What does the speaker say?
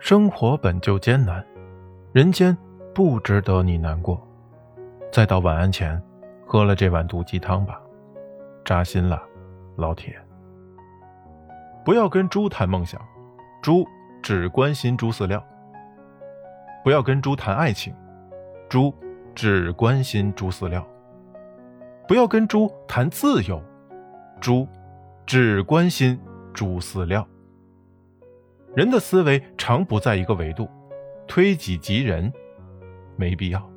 生活本就艰难，人间不值得你难过。再到晚安前，喝了这碗毒鸡汤吧，扎心了，老铁。不要跟猪谈梦想，猪只关心猪饲料；不要跟猪谈爱情，猪只关心猪饲料；不要跟猪谈自由，猪只关心猪饲料。人的思维常不在一个维度，推己及人，没必要。